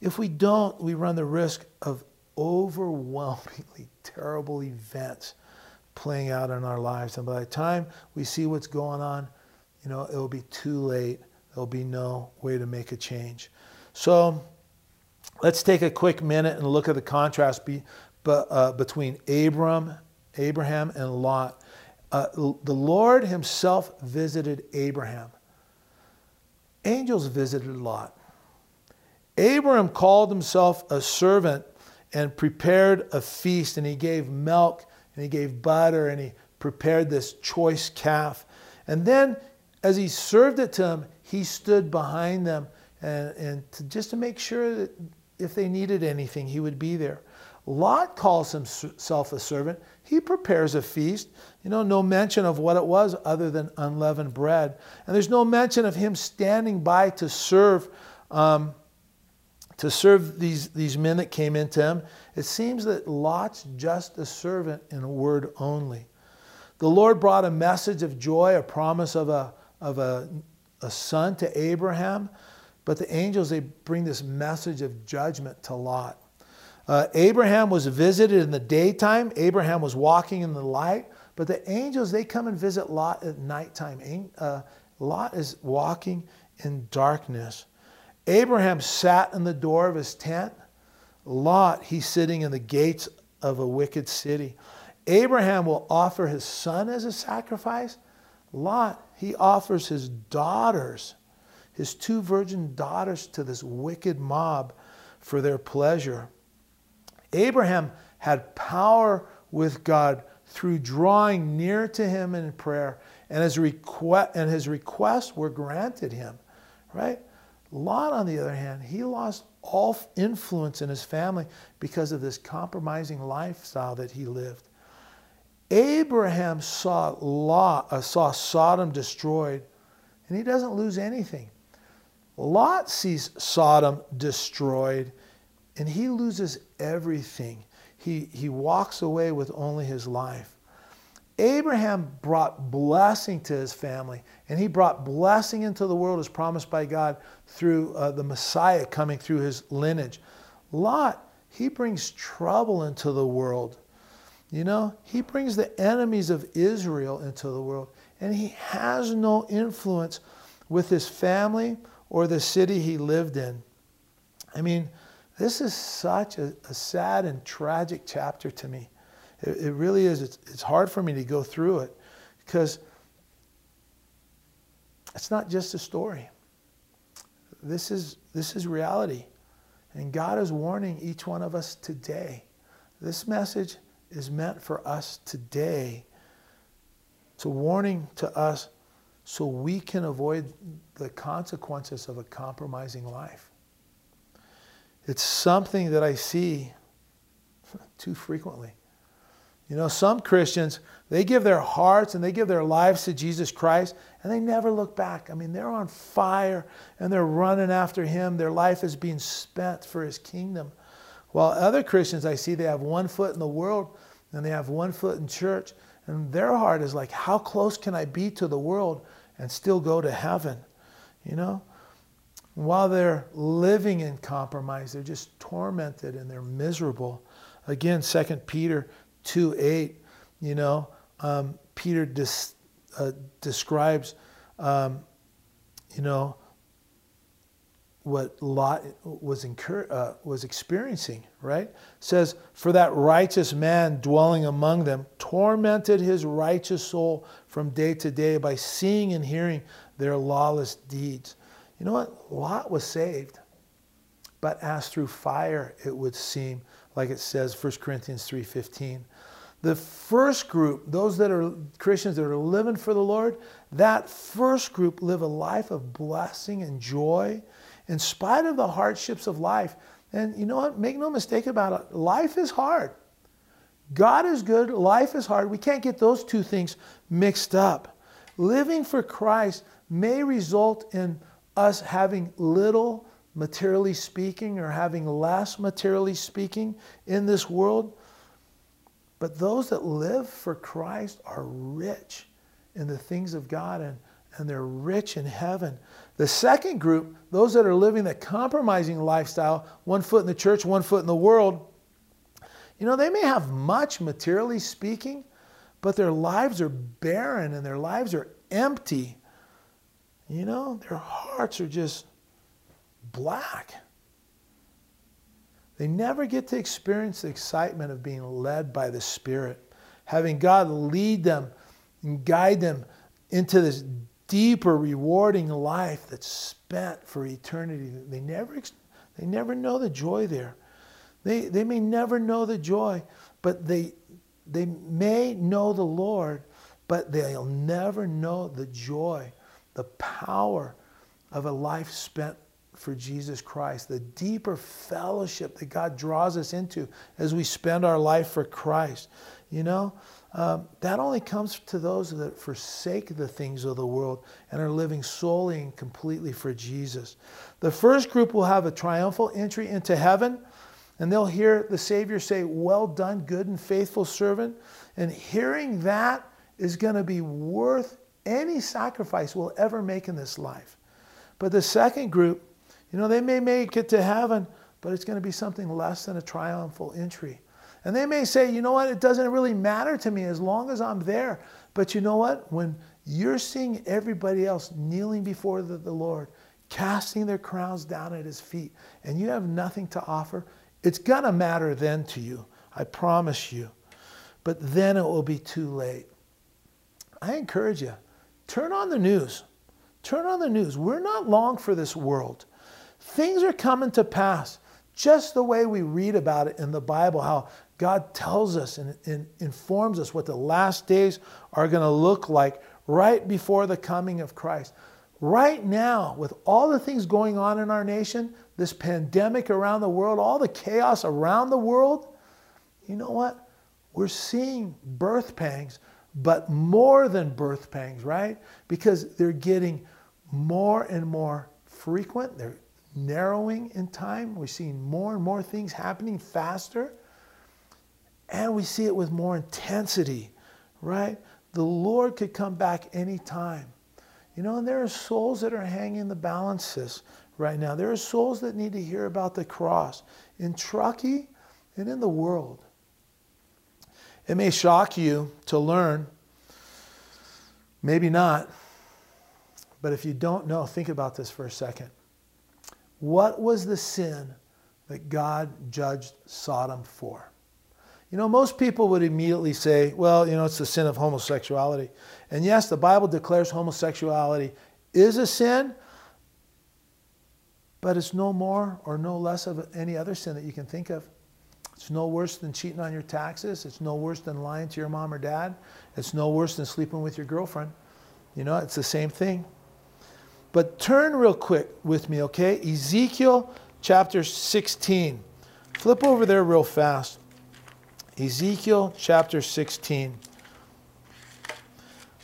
If we don't, we run the risk of overwhelmingly terrible events playing out in our lives. And by the time we see what's going on, you know, it'll be too late. There'll be no way to make a change. So let's take a quick minute and look at the contrast be, uh, between Abram, Abraham and Lot. Uh, the Lord himself visited Abraham. Angels visited Lot. Abram called himself a servant and prepared a feast, and he gave milk and he gave butter and he prepared this choice calf. And then, as he served it to him, he stood behind them and, and to, just to make sure that if they needed anything, he would be there. Lot calls himself a servant. He prepares a feast. You know, no mention of what it was other than unleavened bread. And there's no mention of him standing by to serve, um, to serve these, these men that came into him. It seems that Lot's just a servant in a word only. The Lord brought a message of joy, a promise of a, of a, a son to Abraham, but the angels, they bring this message of judgment to Lot. Uh, Abraham was visited in the daytime. Abraham was walking in the light. But the angels, they come and visit Lot at nighttime. Uh, Lot is walking in darkness. Abraham sat in the door of his tent. Lot, he's sitting in the gates of a wicked city. Abraham will offer his son as a sacrifice. Lot, he offers his daughters, his two virgin daughters, to this wicked mob for their pleasure. Abraham had power with God through drawing near to him in prayer, and his, request, and his requests were granted him, right? Lot, on the other hand, he lost all influence in his family because of this compromising lifestyle that he lived. Abraham saw, Lot, uh, saw Sodom destroyed, and he doesn't lose anything. Lot sees Sodom destroyed, and he loses everything. He, he walks away with only his life. Abraham brought blessing to his family, and he brought blessing into the world as promised by God through uh, the Messiah coming through his lineage. Lot, he brings trouble into the world. You know, he brings the enemies of Israel into the world, and he has no influence with his family or the city he lived in. I mean, this is such a, a sad and tragic chapter to me. It, it really is. It's, it's hard for me to go through it because it's not just a story. This is, this is reality. And God is warning each one of us today. This message is meant for us today. It's a warning to us so we can avoid the consequences of a compromising life. It's something that I see too frequently. You know, some Christians, they give their hearts and they give their lives to Jesus Christ and they never look back. I mean, they're on fire and they're running after Him. Their life is being spent for His kingdom. While other Christians, I see they have one foot in the world and they have one foot in church. And their heart is like, how close can I be to the world and still go to heaven? You know? while they're living in compromise, they're just tormented and they're miserable. Again, 2 Peter 2 8, you know, um, Peter dis, uh, describes, um, you know, what Lot was, incur- uh, was experiencing, right? says, For that righteous man dwelling among them tormented his righteous soul from day to day by seeing and hearing their lawless deeds. You know what? Lot was saved, but as through fire, it would seem, like it says 1 Corinthians 3.15. The first group, those that are Christians that are living for the Lord, that first group live a life of blessing and joy in spite of the hardships of life. And you know what? Make no mistake about it. Life is hard. God is good. Life is hard. We can't get those two things mixed up. Living for Christ may result in us having little materially speaking or having less materially speaking in this world. But those that live for Christ are rich in the things of God and, and they're rich in heaven. The second group, those that are living that compromising lifestyle, one foot in the church, one foot in the world, you know, they may have much materially speaking, but their lives are barren and their lives are empty. You know, their hearts are just black. They never get to experience the excitement of being led by the Spirit, having God lead them and guide them into this deeper, rewarding life that's spent for eternity. They never, they never know the joy there. They, they may never know the joy, but they, they may know the Lord, but they'll never know the joy, the power of a life spent for Jesus Christ, the deeper fellowship that God draws us into as we spend our life for Christ. You know, um, that only comes to those that forsake the things of the world and are living solely and completely for Jesus. The first group will have a triumphal entry into heaven, and they'll hear the Savior say, Well done, good and faithful servant. And hearing that is going to be worth any sacrifice we'll ever make in this life. But the second group, you know, they may make it to heaven, but it's going to be something less than a triumphal entry. And they may say, you know what, it doesn't really matter to me as long as I'm there. But you know what? When you're seeing everybody else kneeling before the, the Lord, casting their crowns down at his feet, and you have nothing to offer, it's going to matter then to you. I promise you. But then it will be too late. I encourage you, turn on the news. Turn on the news. We're not long for this world. Things are coming to pass just the way we read about it in the Bible, how God tells us and, and informs us what the last days are going to look like right before the coming of Christ. Right now, with all the things going on in our nation, this pandemic around the world, all the chaos around the world, you know what? We're seeing birth pangs, but more than birth pangs, right? Because they're getting more and more frequent. They're narrowing in time. We're seeing more and more things happening faster. And we see it with more intensity, right? The Lord could come back anytime. You know, and there are souls that are hanging the balances right now. There are souls that need to hear about the cross in Truckee and in the world. It may shock you to learn, maybe not, but if you don't know, think about this for a second. What was the sin that God judged Sodom for? You know, most people would immediately say, well, you know, it's the sin of homosexuality. And yes, the Bible declares homosexuality is a sin, but it's no more or no less of any other sin that you can think of. It's no worse than cheating on your taxes. It's no worse than lying to your mom or dad. It's no worse than sleeping with your girlfriend. You know, it's the same thing. But turn real quick with me, okay? Ezekiel chapter 16. Flip over there real fast. Ezekiel chapter 16,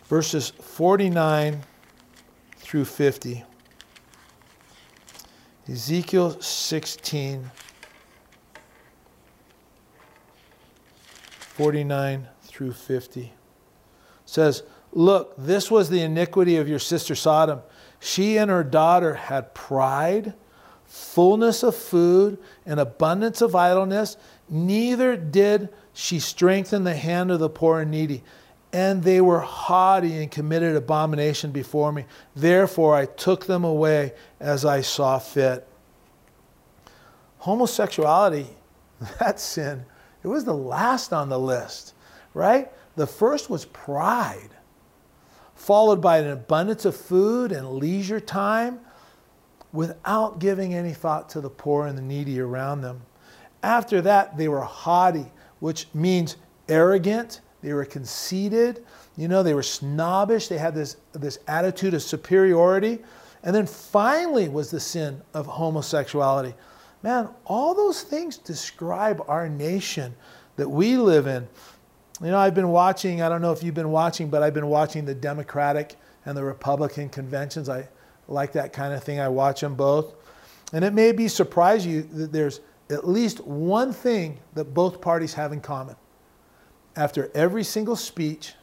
verses 49 through 50. Ezekiel 16, 49 through 50 says, Look, this was the iniquity of your sister Sodom. She and her daughter had pride, fullness of food, and abundance of idleness. Neither did she strengthen the hand of the poor and needy. And they were haughty and committed abomination before me. Therefore, I took them away as I saw fit. Homosexuality, that sin, it was the last on the list, right? The first was pride followed by an abundance of food and leisure time without giving any thought to the poor and the needy around them. After that, they were haughty, which means arrogant. They were conceited. You know, they were snobbish. They had this, this attitude of superiority. And then finally was the sin of homosexuality. Man, all those things describe our nation that we live in. You know, I've been watching, I don't know if you've been watching, but I've been watching the Democratic and the Republican conventions. I like that kind of thing. I watch them both. And it may be surprise you that there's at least one thing that both parties have in common. After every single speech,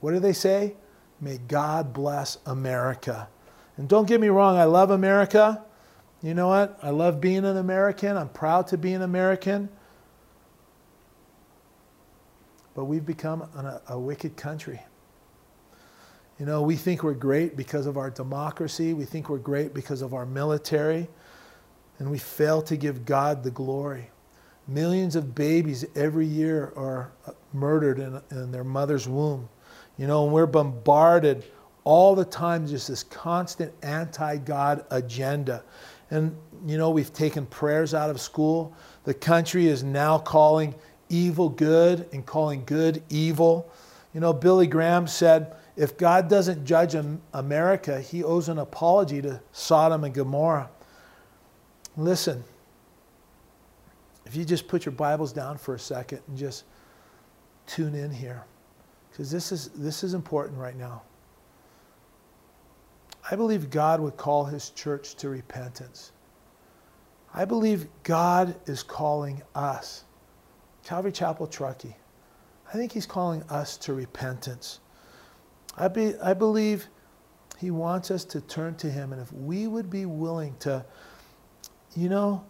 what do they say? May God bless America. And don't get me wrong, I love America. You know what? I love being an American. I'm proud to be an American but we've become a, a wicked country. You know, we think we're great because of our democracy, we think we're great because of our military, and we fail to give God the glory. Millions of babies every year are murdered in, in their mother's womb. You know, and we're bombarded all the time, just this constant anti God agenda. And, you know, we've taken prayers out of school. The country is now calling evil good and calling good evil. You know, Billy Graham said, if God doesn't judge America, he owes an apology to Sodom and Gomorrah. Listen, if you just put your Bibles down for a second and just tune in here, because this is, this is important right now. I believe God would call his church to repentance. I believe God is calling us Calvary Chapel Truckee, I think he's calling us to repentance. I, be, I believe he wants us to turn to him. And if we would be willing to, you know,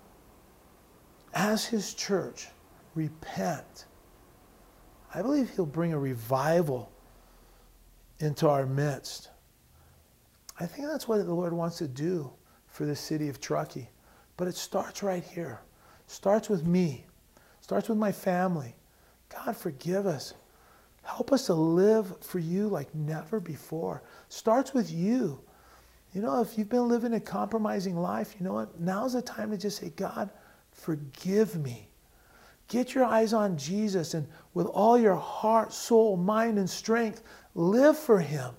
as his church, repent, I believe he'll bring a revival into our midst. I think that's what the Lord wants to do for the city of Truckee. But it starts right here. Starts with me. Starts with my family. God, forgive us. Help us to live for you like never before. Starts with you. You know, if you've been living a compromising life, you know what? Now's the time to just say, God, forgive me. Get your eyes on Jesus and with all your heart, soul, mind, and strength, live for Him.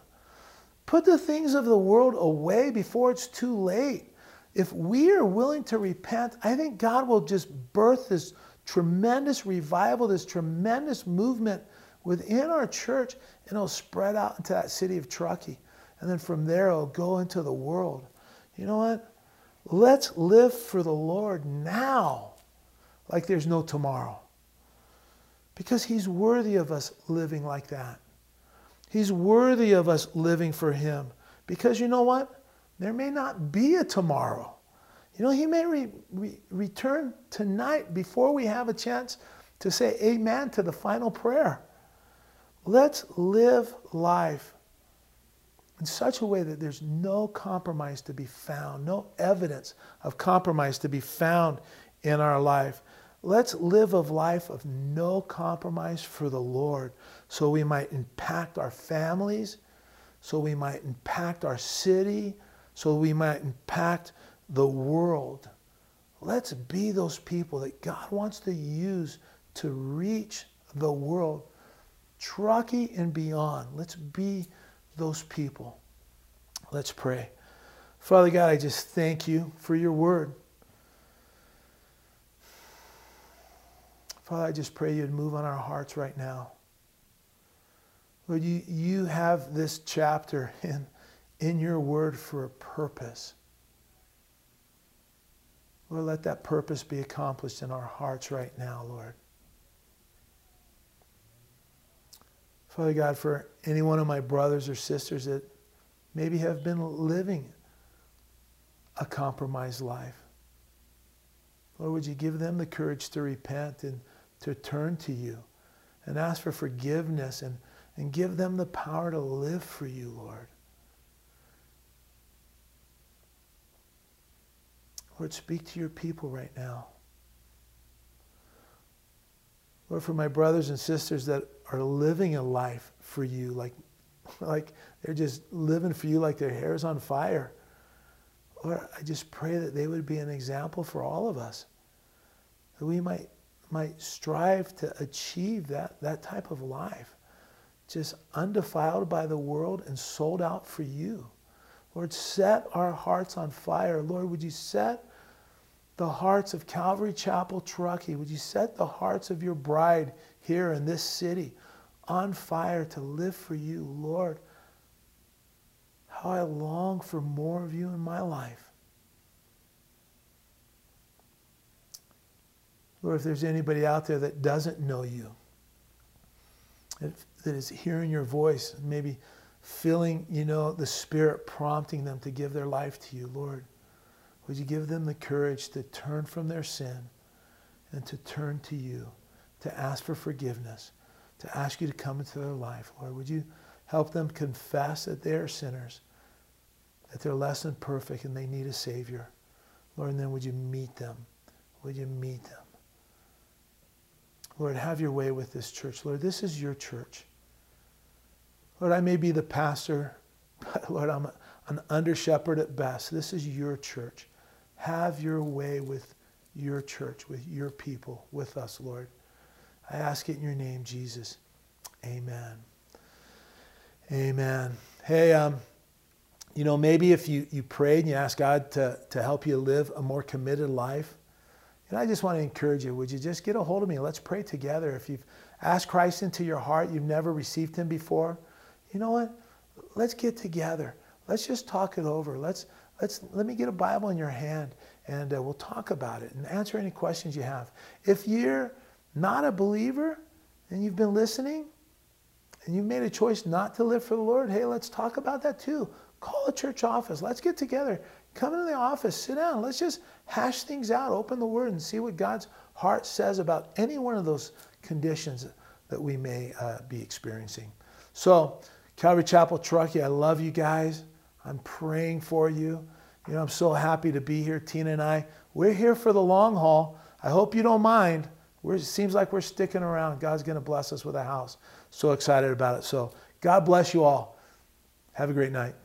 Put the things of the world away before it's too late. If we are willing to repent, I think God will just birth this tremendous revival, this tremendous movement within our church, and it'll spread out into that city of Truckee. And then from there, I'll go into the world. You know what? Let's live for the Lord now like there's no tomorrow. Because He's worthy of us living like that. He's worthy of us living for Him. Because you know what? There may not be a tomorrow. You know, he may re, re, return tonight before we have a chance to say amen to the final prayer. Let's live life in such a way that there's no compromise to be found, no evidence of compromise to be found in our life. Let's live a life of no compromise for the Lord so we might impact our families, so we might impact our city, so we might impact the world. Let's be those people that God wants to use to reach the world, Truckee and beyond. Let's be those people. Let's pray. Father God, I just thank you for your word. Father, I just pray you'd move on our hearts right now. Lord, you, you have this chapter in, in your word for a purpose. Lord, let that purpose be accomplished in our hearts right now, Lord. Father God, for any one of my brothers or sisters that maybe have been living a compromised life. Lord, would you give them the courage to repent and to turn to you and ask for forgiveness and, and give them the power to live for you, Lord. Lord, speak to your people right now. Lord, for my brothers and sisters that are living a life for you, like, like they're just living for you like their hair is on fire. Lord, I just pray that they would be an example for all of us. That we might, might strive to achieve that, that type of life. Just undefiled by the world and sold out for you. Lord, set our hearts on fire. Lord, would you set the hearts of Calvary Chapel, Truckee? Would you set the hearts of your bride here in this city on fire to live for you, Lord? How I long for more of you in my life. Lord, if there's anybody out there that doesn't know you, that is hearing your voice, maybe feeling, you know, the Spirit prompting them to give their life to you, Lord, would you give them the courage to turn from their sin and to turn to you, to ask for forgiveness, to ask you to come into their life, Lord? Would you help them confess that they are sinners, that they're less than perfect and they need a Savior? Lord, and then would you meet them? Would you meet them? Lord, have your way with this church. Lord, this is your church. Lord, I may be the pastor, but Lord, I'm an under shepherd at best. This is your church. Have your way with your church, with your people, with us, Lord. I ask it in your name, Jesus. Amen. Amen. Hey, um, you know, maybe if you, you prayed and you asked God to, to help you live a more committed life, and I just want to encourage you, would you just get a hold of me? Let's pray together. If you've asked Christ into your heart, you've never received him before, you know what? Let's get together. Let's just talk it over. Let's, let's, let me get a Bible in your hand and uh, we'll talk about it and answer any questions you have. If you're not a believer and you've been listening and you've made a choice not to live for the Lord, hey, let's talk about that too. Call a church office. Let's get together. Come into the office, sit down. Let's just hash things out, open the Word, and see what God's heart says about any one of those conditions that we may uh, be experiencing. So, Calvary Chapel Truckee, I love you guys. I'm praying for you. You know, I'm so happy to be here. Tina and I, we're here for the long haul. I hope you don't mind. We're, it seems like we're sticking around. God's going to bless us with a house. So excited about it. So, God bless you all. Have a great night.